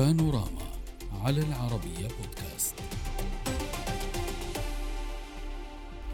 بانوراما على العربية بودكاست.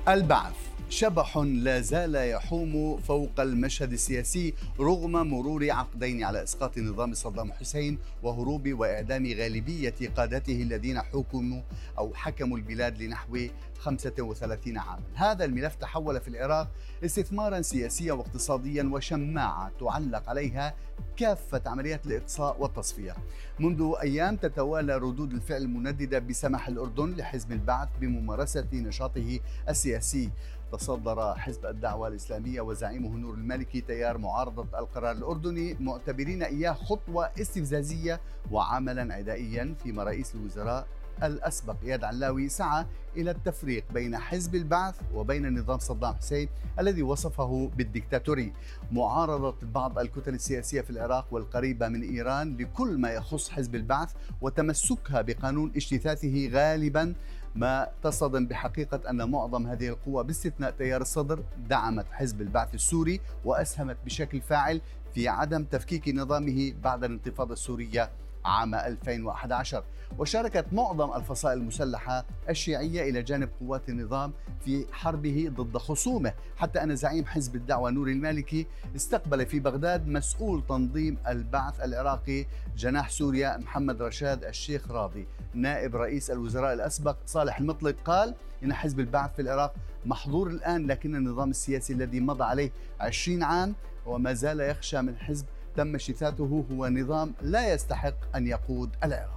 البعث. شبح لا زال يحوم فوق المشهد السياسي رغم مرور عقدين على إسقاط نظام صدام حسين وهروب وإعدام غالبية قادته الذين حكموا أو حكموا البلاد لنحو 35 عاما. هذا الملف تحول في العراق استثمارا سياسيا واقتصاديا وشماعة تعلق عليها كافة عمليات الإقصاء والتصفية. منذ أيام تتوالى ردود الفعل المنددة بسماح الأردن لحزب البعث بممارسة نشاطه السياسي. تصدر حزب الدعوة الإسلامية وزعيمه نور المالكي تيار معارضة القرار الأردني معتبرين إياه خطوة استفزازية وعملا عدائيا فيما رئيس الوزراء الأسبق. إياد علاوي سعى إلى التفريق بين حزب البعث وبين نظام صدام حسين الذي وصفه بالديكتاتوري. معارضة بعض الكتل السياسية في العراق والقريبة من إيران لكل ما يخص حزب البعث وتمسكها بقانون اجتثاثه غالبا. ما تصدم بحقيقة أن معظم هذه القوى باستثناء تيار الصدر دعمت حزب البعث السوري وأسهمت بشكل فاعل في عدم تفكيك نظامه بعد الانتفاضة السورية. عام 2011 وشاركت معظم الفصائل المسلحة الشيعية إلى جانب قوات النظام في حربه ضد خصومه. حتى أن زعيم حزب الدعوة نور المالكي استقبل في بغداد مسؤول تنظيم البعث العراقي جناح سوريا محمد رشاد الشيخ راضي. نائب رئيس الوزراء الأسبق صالح المطلق قال إن حزب البعث في العراق محظور الآن لكن النظام السياسي الذي مضى عليه 20 عام وما زال يخشى من حزب تم اجتثاثه هو نظام لا يستحق أن يقود العراق.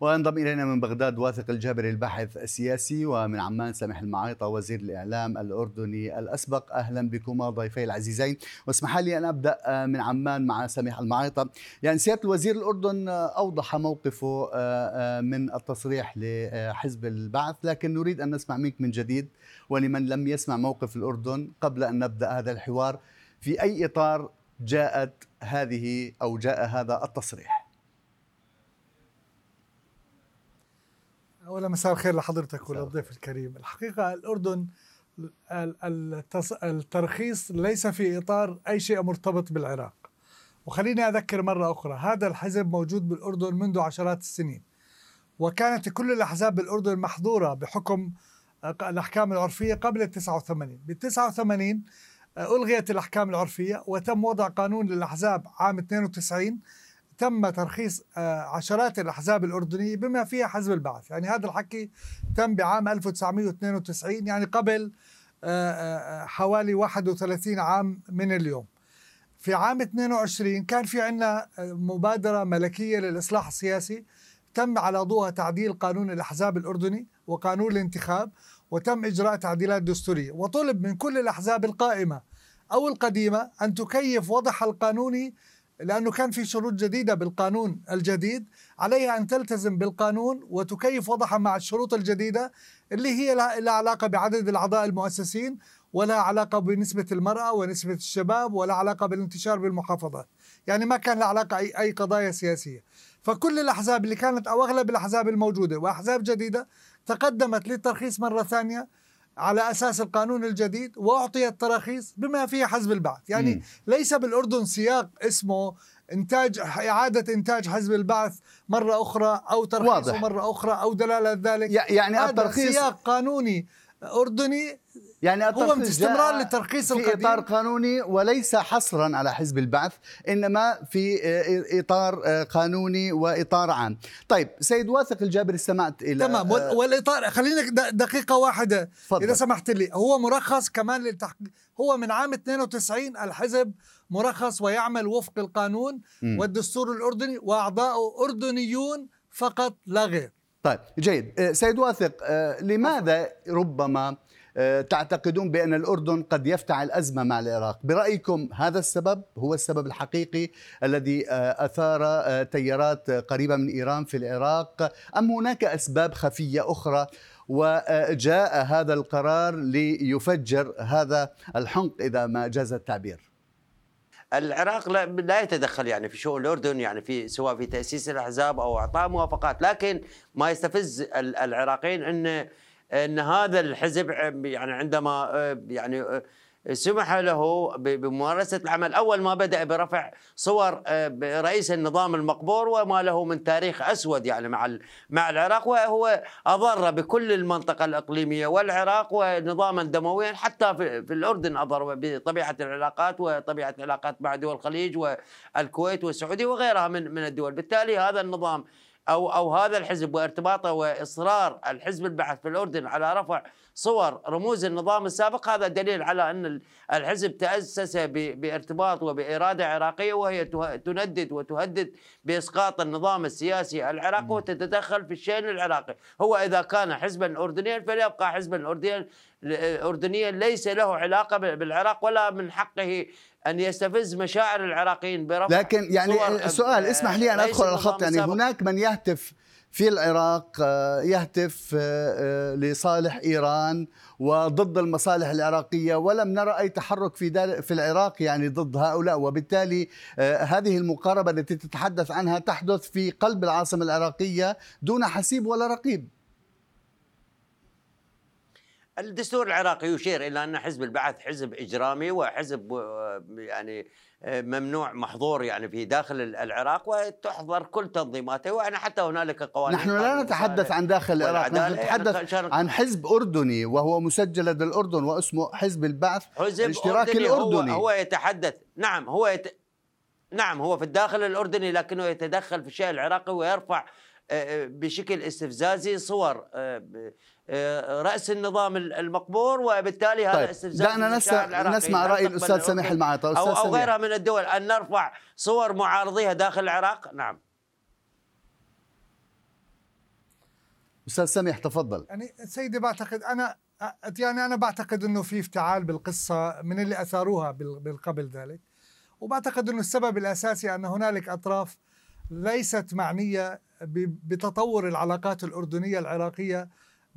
وانضم إلينا من بغداد واثق الجابري الباحث السياسي ومن عمان سامح المعايطه وزير الإعلام الأردني الأسبق. أهلا بكما ضيفي العزيزين. واسمح لي أن أبدأ من عمان مع سامح المعايطه يعني سيادة الوزير الأردن أوضح موقفه من التصريح لحزب البعث لكن نريد أن نسمع منك من جديد ولمن لم يسمع موقف الأردن قبل أن نبدأ هذا الحوار. في أي إطار جاءت هذه أو جاء هذا التصريح. اولا مساء الخير لحضرتك وللضيف الكريم. الحقيقة الأردن الترخيص ليس في إطار أي شيء مرتبط بالعراق. وخليني أذكر مرة أخرى هذا الحزب موجود بالأردن منذ عشرات السنين. وكانت كل الأحزاب بالأردن محظورة بحكم الأحكام العرفية قبل ال 89 بال 89 ألغيت الأحكام العرفية وتم وضع قانون للأحزاب عام 92 تم ترخيص آه، عشرات الأحزاب الأردنية بما فيها حزب البعث. يعني هذا الحكي تم بعام 1992 يعني قبل آه، آه، حوالي 31 عام من اليوم. في عام 22 كان في عندنا مبادرة ملكية للإصلاح السياسي. تم على ضوءها تعديل قانون الأحزاب الأردني وقانون الانتخاب وتم إجراء تعديلات دستورية. وطلب من كل الأحزاب القائمة أو القديمة أن تكيف وضعها القانوني لأنه كان في شروط جديدة بالقانون الجديد عليها أن تلتزم بالقانون وتكيف وضعها مع الشروط الجديدة اللي هي لها علاقة بعدد الأعضاء المؤسسين ولا علاقة بنسبة المرأة ونسبة الشباب ولا علاقة بالانتشار بالمحافظات. يعني ما كان لها علاقة أي, أي قضايا سياسية. فكل الأحزاب اللي كانت أو أغلب الأحزاب الموجودة وأحزاب جديدة تقدمت للترخيص مرة ثانية على أساس القانون الجديد وأعطيت تراخيص بما فيها حزب البعث، يعني م. ليس بالأردن سياق اسمه إنتاج إعادة إنتاج حزب البعث مرة أخرى أو ترخيصه مرة أخرى أو دلالة ذلك. يعني الترخيص سياق قانوني أردني يعني هو استمرار للترخيص في القديم. إطار قانوني وليس حصرا على حزب البعث إنما في إطار قانوني وإطار عام. طيب سيد واثق الجابر استمعت إلى تمام والإطار خلينا دقيقة واحدة فضل. إذا سمحت لي هو مرخص كمان للتحقيق هو من عام 92 الحزب مرخص ويعمل وفق القانون م. والدستور الأردني واعضاؤه أردنيون فقط لا غير. طيب جيد. سيد واثق لماذا ربما آه، تعتقدون بأن الأردن قد يفتعل أزمة مع العراق؟ برأيكم هذا السبب هو السبب الحقيقي الذي آه، أثار آه، تيارات قريبة من إيران في العراق؟ أم هناك أسباب خفية أخرى؟ وجاء هذا القرار ليفجر هذا الحنق إذا ما جاز التعبير. العراق لا, لا يتدخل يعني في شؤون الأردن يعني في سواء في تأسيس الأحزاب أو إعطاء موافقات لكن ما يستفز العراقيين ان إن هذا الحزب يعني عندما يعني سمح له بممارسة العمل. أول ما بدأ برفع صور آه، رئيس النظام المقبور وما له من تاريخ أسود يعني مع مع العراق وهو أضر بكل المنطقة الإقليمية والعراق ونظاما دمويا حتى في الأردن أضر بطبيعة العلاقات وطبيعة العلاقات مع دول الخليج والكويت والسعودية وغيرها من من الدول. بالتالي هذا النظام أو أو هذا الحزب وارتباطه وإصرار الحزب البعث في الأردن على رفع صور رموز النظام السابق هذا دليل على أن ال- الحزب تأسس بارتباط وبإرادة عراقية وهي تندد وتهدد بإسقاط النظام السياسي العراقي وتتدخل في الشأن العراقي، هو إذا كان حزبا اردنيا فليبقى حزبا اردنيا اردنيا ليس له علاقة بالعراق ولا من حقه أن يستفز مشاعر العراقيين برفع لكن يعني صور سؤال اسمح لي أن أدخل على الخط. يعني السابق. هناك من يهتف في العراق آه، يهتف آه، آه، لصالح إيران وضد المصالح العراقية ولم نرى أي تحرك في دار- في العراق يعني ضد هؤلاء. وبالتالي هذه المقاربة التي تتحدث عنها تحدث في قلب العاصمة العراقية دون حسيب ولا رقيب. الدستور العراقي يشير إلى أن حزب البعث حزب إجرامي وحزب آه، يعني آه، ممنوع محظور يعني في داخل العراق وتحظر كل تنظيماته. ويعني حتى هنالك قوانين نحن لا نتحدث عن داخل العراق. نحن يعني نتحدث عن حزب أردني وهو مسجل لدى الأردن واسمه حزب البعث حزب الاشتراكي أردني هو, هو يتحدث. نعم هو يت... نعم هو في الداخل الأردني لكنه يتدخل في الشأن العراقي ويرفع آه، بشكل استفزازي صور آه، رأس النظام المقبور وبالتالي هذا طيب استفزاز دعنا نسمع. نسمع تقبل الأستاذ سميح الأردن المعاطى أو, غيرها من الدول. أن نرفع صور معارضيها داخل العراق؟ نعم. أستاذ سميح تفضل. يعني سيدي بعتقد أنا يعني أنا بعتقد إنه في افتعال بالقصة من اللي أثاروها بال- بال- قبل ذلك. وبعتقد إنه السبب الأساسي أن هنالك أطراف ليست معنية ب- بتطور العلاقات الأردنية العراقية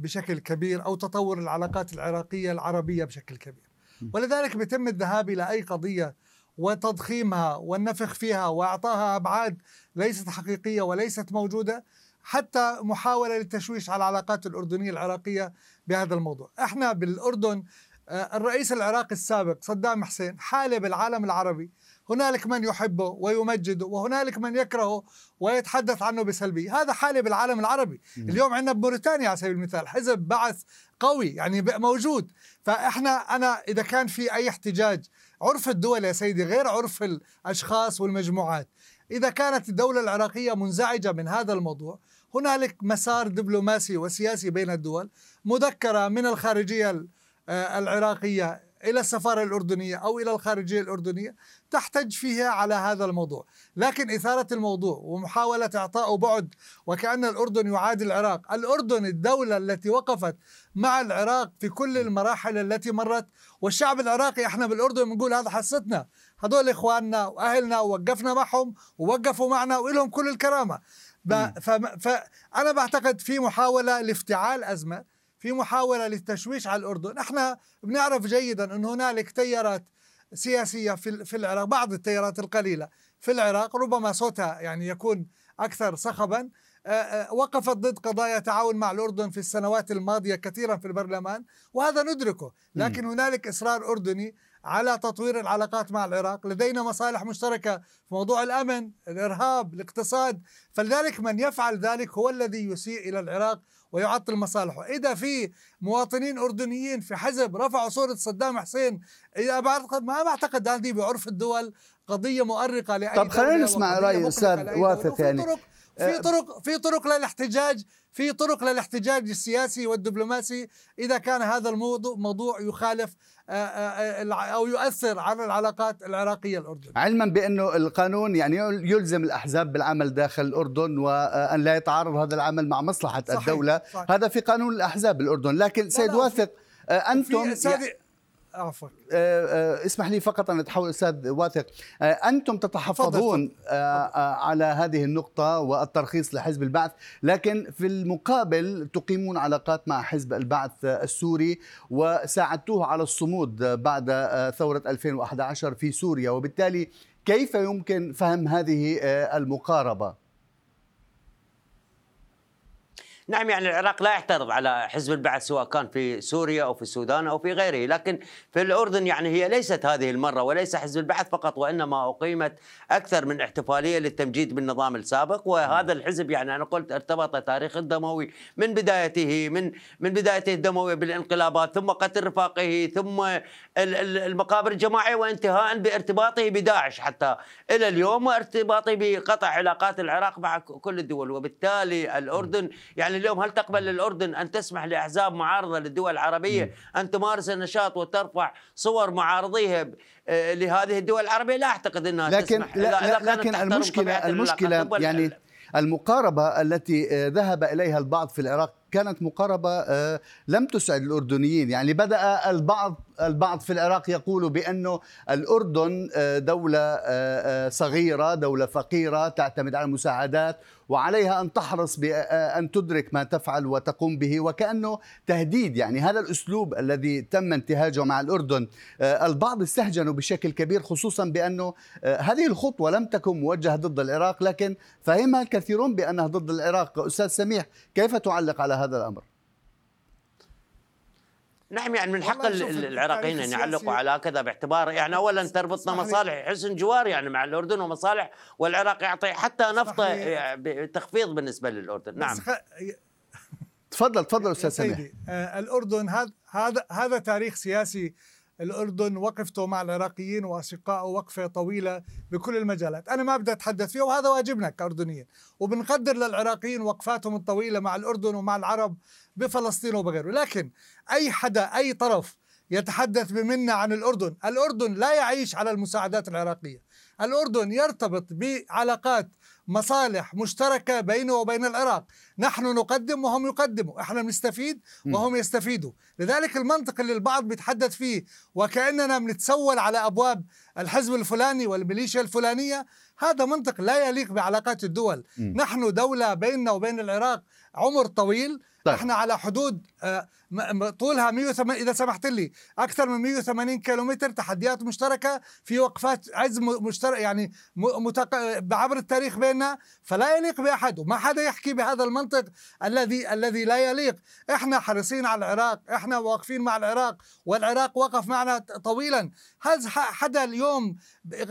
بشكل كبير أو تطور العلاقات العراقية العربية بشكل كبير. ولذلك بيتم الذهاب إلى أي قضية وتضخيمها والنفخ فيها واعطائها أبعاد ليست حقيقية وليست موجودة حتى محاولة للتشويش على العلاقات الأردنية العراقية بهذا الموضوع، إحنا بالأردن آه، الرئيس العراقي السابق صدام حسين حالة بالعالم العربي هنالك من يحبه ويمجده وهنالك من يكرهه ويتحدث عنه بسلبية. هذا حالة بالعالم العربي. اليوم عندنا بموريتانيا على سبيل المثال حزب بعث قوي يعني موجود. فإحنا أنا إذا كان في أي احتجاج عرف الدول يا سيدي غير عرف الأشخاص والمجموعات. إذا كانت الدولة العراقية منزعجة من هذا الموضوع هنالك مسار دبلوماسي وسياسي بين الدول مذكرة من الخارجية آه، العراقية إلى السفارة الأردنية أو إلى الخارجية الأردنية تحتج فيها على هذا الموضوع. لكن إثارة الموضوع ومحاولة إعطائه بعد وكأن الأردن يعادي العراق الأردن الدولة التي وقفت مع العراق في كل المراحل التي مرت والشعب العراقي إحنا بالأردن بنقول هذا حصتنا. هذول إخواننا وأهلنا ووقفنا معهم ووقفوا معنا وإلهم كل فم- فأنا بعتقد في محاولة لافتعال أزمة في محاولة للتشويش على الأردن. إحنا بنعرف جيدا أن هنالك تيارات سياسية في في العراق بعض التيارات القليلة في العراق ربما صوتها يعني يكون أكثر صخبا. آه، آه، وقفت ضد قضايا تعاون مع الأردن في السنوات الماضية كثيرا في البرلمان وهذا ندركه. لكن هنالك إصرار أردني على تطوير العلاقات مع العراق. لدينا مصالح مشتركة في موضوع الأمن الإرهاب الاقتصاد. فلذلك من يفعل ذلك هو الذي يسيء إلى العراق ويعطل مصالحه إذا في مواطنين أردنيين في حزب رفعوا صورة صدام حسين إذا بعتقد ما بعتقد هذه بعرف الدول قضية مؤرقة لأي طب خلينا نسمع رأي أستاذ. واثق يعني. في طرق في طرق للاحتجاج في طرق للاحتجاج السياسي والدبلوماسي. إذا كان هذا الموضوع موضوع يخالف أو يؤثر على العلاقات العراقية الأردنية. علما بأنه القانون يعني يلزم الأحزاب بالعمل داخل الأردن وأن لا يتعارض هذا العمل مع مصلحة صحيح، الدولة. صحيح. هذا في قانون الأحزاب بالأردن لكن سيد واثق أنتم في سادي عفوا. آه، آه، اسمح لي فقط أن أتحول أستاذ واثق. آه، أنتم تتحفظون على هذه النقطة والترخيص لحزب البعث لكن في المقابل تقيمون علاقات مع حزب البعث السوري وساعدتوه على الصمود بعد ثورة 2011 في سوريا. وبالتالي كيف يمكن فهم هذه المقاربة؟ نعم يعني العراق لا يعترض على حزب البعث سواء كان في سوريا أو في السودان أو في غيره. لكن في الأردن يعني هي ليست هذه المرة وليس حزب البعث فقط وإنما أقيمت أكثر من احتفالية للتمجيد بالنظام السابق. وهذا الحزب يعني أنا قلت ارتبط تاريخ الدموي من بدايته من من بدايته الدموية بالانقلابات ثم قتل رفاقه ثم المقابر الجماعية وانتهاء بارتباطه بداعش حتى إلى اليوم وارتباطه بقطع علاقات العراق مع كل الدول. وبالتالي الأردن يعني اليوم هل تقبل الاردن أن تسمح لأحزاب معارضة للدول العربية أن تمارس النشاط وترفع صور معارضيها آه، لهذه الدول العربية؟ لا أعتقد إنها لكن تسمح. لا لا لكن المشكلة المشكلة يعني المقاربة التي ذهب إليها البعض في العراق كانت مقاربة آه، لم تسعد الأردنيين. يعني بدأ البعض البعض في العراق يقول بأنه الأردن آه، دولة آه، صغيرة دولة فقيرة تعتمد على المساعدات وعليها أن تحرص بأن تدرك ما تفعل وتقوم به وكأنه تهديد. يعني هذا الأسلوب الذي تم انتهاجه مع الأردن البعض استهجنوا بشكل كبير خصوصا بأنه هذه الخطوة لم تكن موجهة ضد العراق لكن فهمها الكثيرون بأنها ضد العراق. أستاذ سميح كيف تعلق على هذا الأمر؟ نعم يعني من حق العراقيين ان يعلقوا على كذا باعتبار يعني اولا تربطنا مصالح حسن جوار يعني مع الأردن ومصالح والعراق يعطي حتى نفطه يعني تخفيض بالنسبة للأردن. نعم. تفضل تفضل أستاذ سميح. آه الأردن هذا هذا هذا تاريخ سياسي الأردن وقفته مع العراقيين وأشقائه وقفة طويلة بكل المجالات. أنا ما بدي أتحدث فيها وهذا واجبنا كأردنيين. وبنقدر للعراقيين وقفاتهم الطويلة مع الأردن ومع العرب بفلسطين وبغيره. لكن أي حدا أي طرف يتحدث بمنا عن الأردن الأردن لا يعيش على المساعدات العراقية. الأردن يرتبط بعلاقات مصالح مشتركة بينه وبين العراق. نحن نقدم وهم يقدموا. إحنا بنستفيد وهم يستفيدوا. لذلك المنطق اللي البعض بيتحدث فيه وكأننا بنتسول على أبواب الحزب الفلاني والميليشيا الفلانية هذا منطق لا يليق بعلاقات الدول. م. نحن دولة بيننا وبين العراق عمر طويل. طيب. إحنا على حدود آه، طولها 180 إذا سمحت لي أكثر من 180 كيلومتر تحديات مشتركة في وقفات عز مشترك يعني متق... عبر التاريخ بيننا فلا يليق بأحد وما حدا يحكي بهذا المنطق الذي الذي لا يليق. إحنا حريصين على العراق إحنا واقفين مع العراق والعراق وقف معنا طويلا. هذا حدا اليوم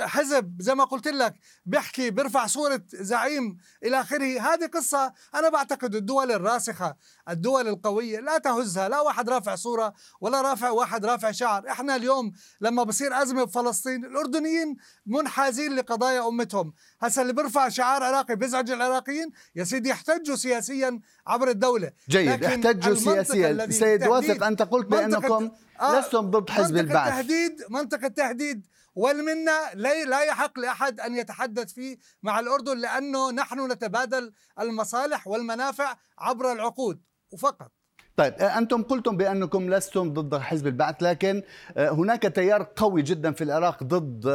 حزب زي ما قلت لك بيحكي بيرفع صورة زعيم إلى آخره. هذه قصة أنا بعتقد الدول الراسخة الدول القوية لا تهزها لا واحد رافع صورة ولا رافع واحد رافع شعر. إحنا اليوم لما بصير أزمة بفلسطين الأردنيين منحازين لقضايا أمتهم. هسا اللي بيرفع شعار عراقي بيزعج العراقيين يا سيدي يحتجوا سياسيا عبر الدولة. جيد احتجوا سياسيا. سيد واثق أنت قلت بأنكم آه لستم ضد حزب البعث. التهديد منطق التهديد. والمنة لا يحق لأحد أن يتحدث فيه مع الأردن لأنه نحن نتبادل المصالح والمنافع عبر العقود. وفقط. طيب آه، أنتم قلتم بأنكم لستم ضد حزب البعث لكن آه، هناك تيار قوي جدا في العراق ضد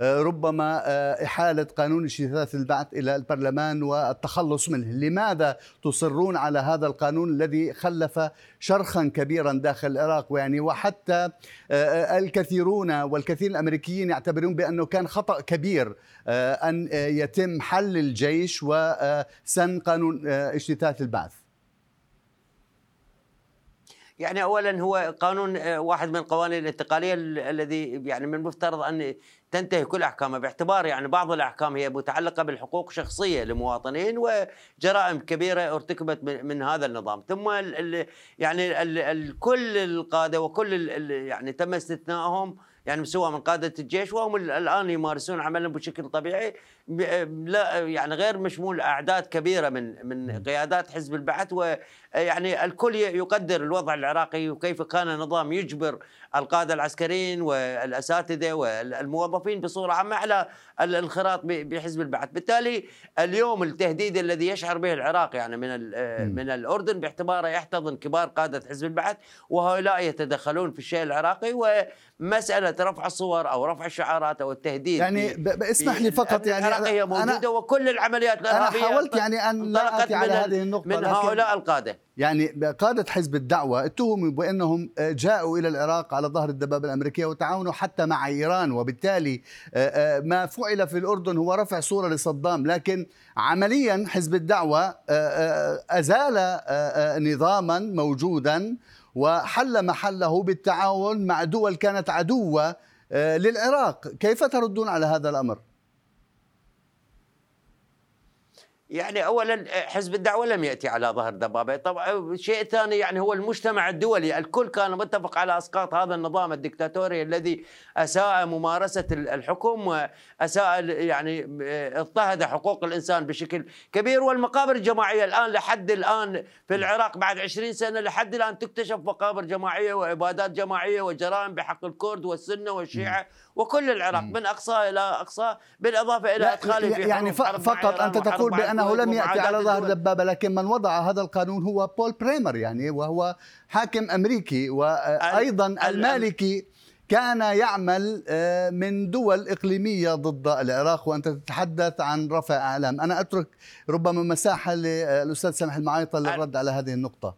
آه، ربما إحالة قانون اجتثاث البعث إلى البرلمان والتخلص منه، لماذا تصرون على هذا القانون الذي خلف شرخا كبيرا داخل العراق؟ ويعني وحتى الكثيرون والكثير الأمريكيين يعتبرون بأنه كان خطأ كبير أن يتم حل الجيش وسن قانون اجتثاث البعث. يعني اولا هو قانون آه، واحد من القوانين الانتقالية الذي يعني من المفترض أن تنتهي كل احكامه باعتبار يعني بعض الأحكام هي متعلقة بالحقوق الشخصية للمواطنين وجرائم كبيرة ارتكبت من هذا النظام. ثم ال يعني ال كل القادة وكل يعني تم استثنائهم يعني سواء من قادة الجيش وهم الآن يمارسون عملهم بشكل طبيعي لا يعني غير مشمول أعداد كبيرة من من قيادات حزب البعث ويعني الكل يقدر الوضع العراقي وكيف كان النظام يجبر القادة العسكريين والأساتذة والموظفين بصورة عامة على الانخراط بحزب البعث، بالتالي اليوم التهديد الذي يشعر به العراق يعني من من الأردن باعتباره يحتضن كبار قادة حزب البعث وهؤلاء يتدخلون في الشيء العراقي مساله رفع الصور أو رفع الشعارات أو التهديد يعني اسمح لي فقط يعني العراق هي أنا- موجودة وكل العمليات الإرهابية حاولت يعني أن لا آتي على هذه النقطة من هؤلاء القادة يعني قادة حزب الدعوة اتهموا بأنهم جاءوا إلى العراق على ظهر الدبابة الأمريكية وتعاونوا حتى مع إيران وبالتالي آه، آه، ما فعل في الأردن هو رفع صورة لصدام لكن عمليا حزب الدعوة آه، أزال نظاما موجودا وحل محله بالتعاون مع دول كانت عدوة للعراق كيف تردون على هذا الأمر؟ يعني اولا حزب الدعوة لم يأتي على ظهر دبابة. طبعا الشيء الثاني يعني هو المجتمع الدولي الكل كان متفق على أسقاط هذا النظام الدكتاتوري الذي أساء ممارسة الحكم وأساء يعني اضطهد حقوق الإنسان بشكل كبير. والمقابر الجماعية الآن لحد الآن في العراق بعد 20 سنة لحد الآن تكتشف مقابر جماعية وعبادات جماعية وجرائم بحق الكرد والسنة والشيعة وكل العراق من أقصى إلى أقصى بالإضافة إلى ادخاله في يعني فقط أنت تقول مع الكويت لم يأتي على ظهر. دبابة لكن من وضع هذا القانون هو بول بريمر يعني وهو حاكم أمريكي وأيضا ال- المالكي كان يعمل آه، من دول إقليمية ضد العراق وأنت تتحدث عن رفع أعلام أنا أترك ربما مساحة للأستاذ سامح المعايطه للرد على هذه النقطة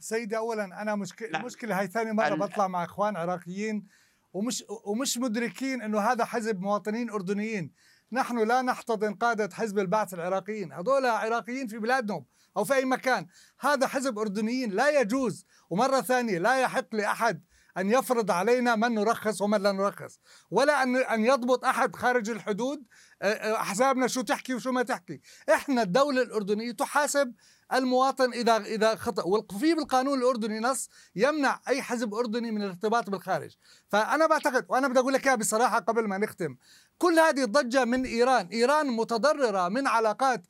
سيدي اولا أنا مشكله نعم. المشكلة هاي ثاني مرة بطلع مع إخوان عراقيين ومش ومش مدركين إنه هذا حزب مواطنين أردنيين نحن لا نحتضن قادة حزب البعث العراقيين. هذول عراقيين في بلادهم أو في أي مكان. هذا حزب اردنيين لا يجوز ومرة ثانية لا يحق لأحد أن يفرض علينا من نرخص ومن لا نرخص ولا أن أن يضبط أحد خارج الحدود. احزابنا شو تحكي وشو ما تحكي. إحنا الدولة الأردنية تحاسب المواطن إذا إذا خطأ. وفي بالقانون الأردني نص يمنع أي حزب أردني من الارتباط بالخارج. فأنا بعتقد وأنا بدي أقول لك إياها بصراحة قبل ما نختم كل هذه الضجة من إيران. إيران متضررة من علاقات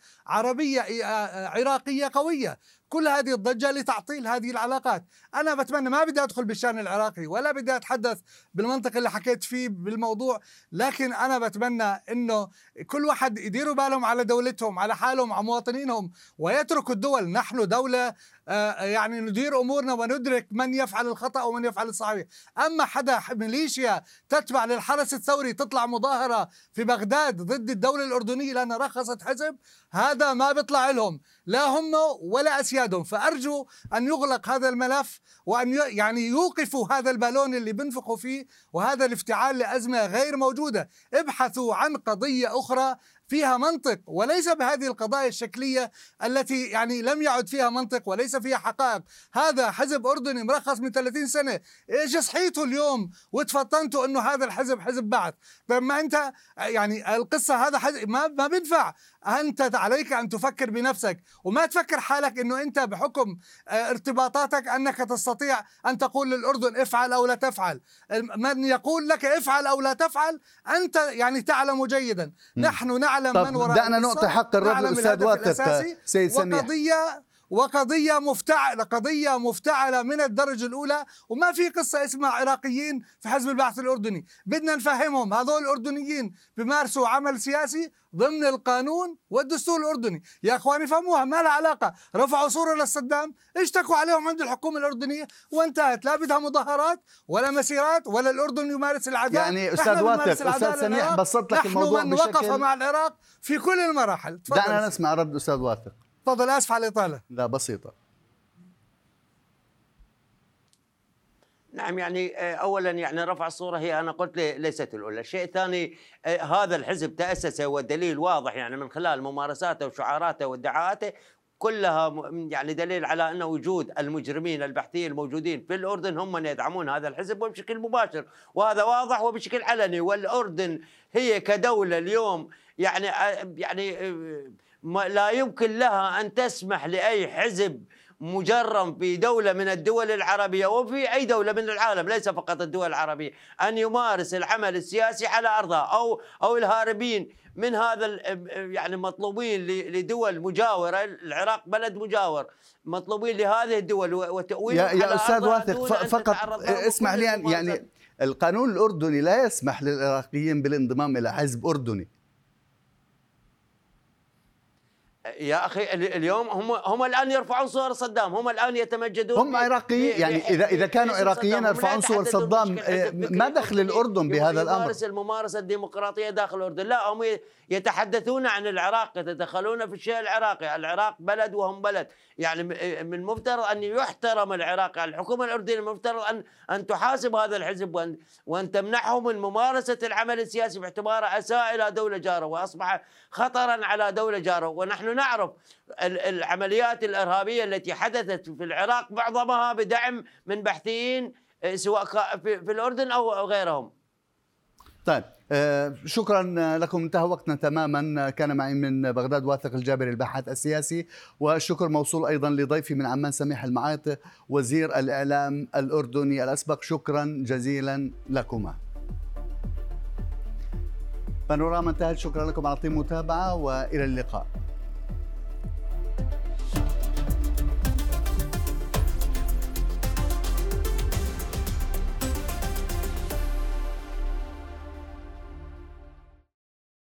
آه، عراقية قوية. كل هذه الضجة لتعطيل هذه العلاقات. أنا بتمنى ما بدي أدخل بالشأن العراقي ولا بدي أتحدث بالمنطق اللي حكيت فيه بالموضوع لكن أنا بتمنى إنه كل واحد يديروا بالهم على دولتهم على حالهم على مواطنينهم ويتركوا الدول. نحن دولة آه، يعني ندير أمورنا وندرك من يفعل الخطأ ومن يفعل الصحيح. أما حدا ميليشيا تتبع للحرس الثوري تطلع مظاهرة في بغداد ضد الدولة الأردنية لأنها رخصت حزب هذا ما بيطلع لهم. لا هم ولا أسيادهم. فأرجو أن يغلق هذا الملف وأن يعني يوقفوا هذا البالون اللي بينفخوا فيه وهذا الافتعال لأزمة غير موجودة. ابحثوا عن قضية أخرى فيها منطق وليس بهذه القضايا الشكلية التي يعني لم يعد فيها منطق وليس فيها حقائق. هذا حزب أردني مرخص من 30 سنة. إيش صحيتوا اليوم وتفطنتوا أنه هذا الحزب حزب بعث؟ طيب ما أنت يعني القصة هذا حزب ما, ما بينفع. أنت عليك أن تفكر بنفسك وما تفكر حالك أنه أنت بحكم آه، ارتباطاتك أنك تستطيع أن تقول للأردن افعل أو لا تفعل. من يقول لك افعل أو لا تفعل أنت يعني تعلم جيدا. نحن نعلم طب من وراء دعنا نعطي حق الهدف واثق، الأساسي، سيد سميح. وقضية وقضية مفتعلة قضية مفتعلة من الدرجة الأولى. وما في قصة اسمها عراقيين في حزب البعث الأردني. بدنا نفهمهم. هذول الأردنيين بمارسوا عمل سياسي ضمن القانون والدستور الأردني. يا أخواني فهموها ما لها علاقة. رفعوا صورة لصدام اشتكوا عليهم عند الحكومة الأردنية وانتهت. لا بدها مظاهرات ولا مسيرات ولا الأردن يمارس العدالة. يعني أستاذ واثق، أستاذ سميح. بسط لك الموضوع نحن من وقف بشكل- مع العراق في كل المراحل. دعنا نسمع رد أستاذ واثق تفضل آسف على الإطالة. لا بسيطة. نعم يعني آه، اولا يعني رفع الصورة هي أنا قلت لي- ليست الأولى، الشيء الثاني آه، هذا الحزب تأسس والدليل واضح يعني من خلال ممارساته وشعاراته وادعاءاته كلها يعني دليل على أن وجود المجرمين البحثيين الموجودين في الأردن هم من يدعمون هذا الحزب وبشكل مباشر. وهذا واضح وبشكل علني والأردن هي كدولة اليوم يعني آه، يعني لا يمكن لها أن تسمح لأي حزب مجرم في دولة من الدول العربية وفي أي دولة من العالم ليس فقط الدول العربية أن يمارس العمل السياسي على أرضها أو أو الهاربين من هذا يعني مطلوبين لدول مجاورة العراق بلد مجاور مطلوبين لهذه الدول و- وتأويلهم يا يا أستاذ أرضها واثق أن فقط اسمح لي أن-. يعني القانون الأردني لا يسمح للعراقيين بالانضمام إلى حزب أردني يا أخي ال- اليوم هم هم الآن يرفعون صور صدام هم الآن يتمجدون هم عراقيين يعني إذا إذا كانوا عراقيين يرفعون صور صدام آه، ما دخل الأردن بهذا الأمر. يمارس الممارسة الديمقراطية داخل الأردن. لا هم يتحدثون عن العراق يتدخلون في الشيء العراقي. العراق بلد وهم بلد. يعني م- من المفترض أن يحترم العراق. الحكومة الأردنية المفترض أن أن تحاسب هذا الحزب وأن وأن تمنحه من ممارسة العمل السياسي باعتباره أساء إلى دولة جاره وأصبح خطرا على دولة جاره. ونحن نعرف ال- العمليات الإرهابية التي حدثت في العراق معظمها بدعم من بحثيين آه، سواء في الأردن أو غيرهم. طيب آه، شكرا لكم. انتهى وقتنا تماما. كان معي من بغداد واثق الجابري الباحث السياسي والشكر موصول أيضا لضيفي من عمان سميح المعاطي وزير الإعلام الأردني الأسبق. شكرا جزيلا لكما. بانوراما انتهت. شكرا لكم على طيب متابعة وإلى اللقاء.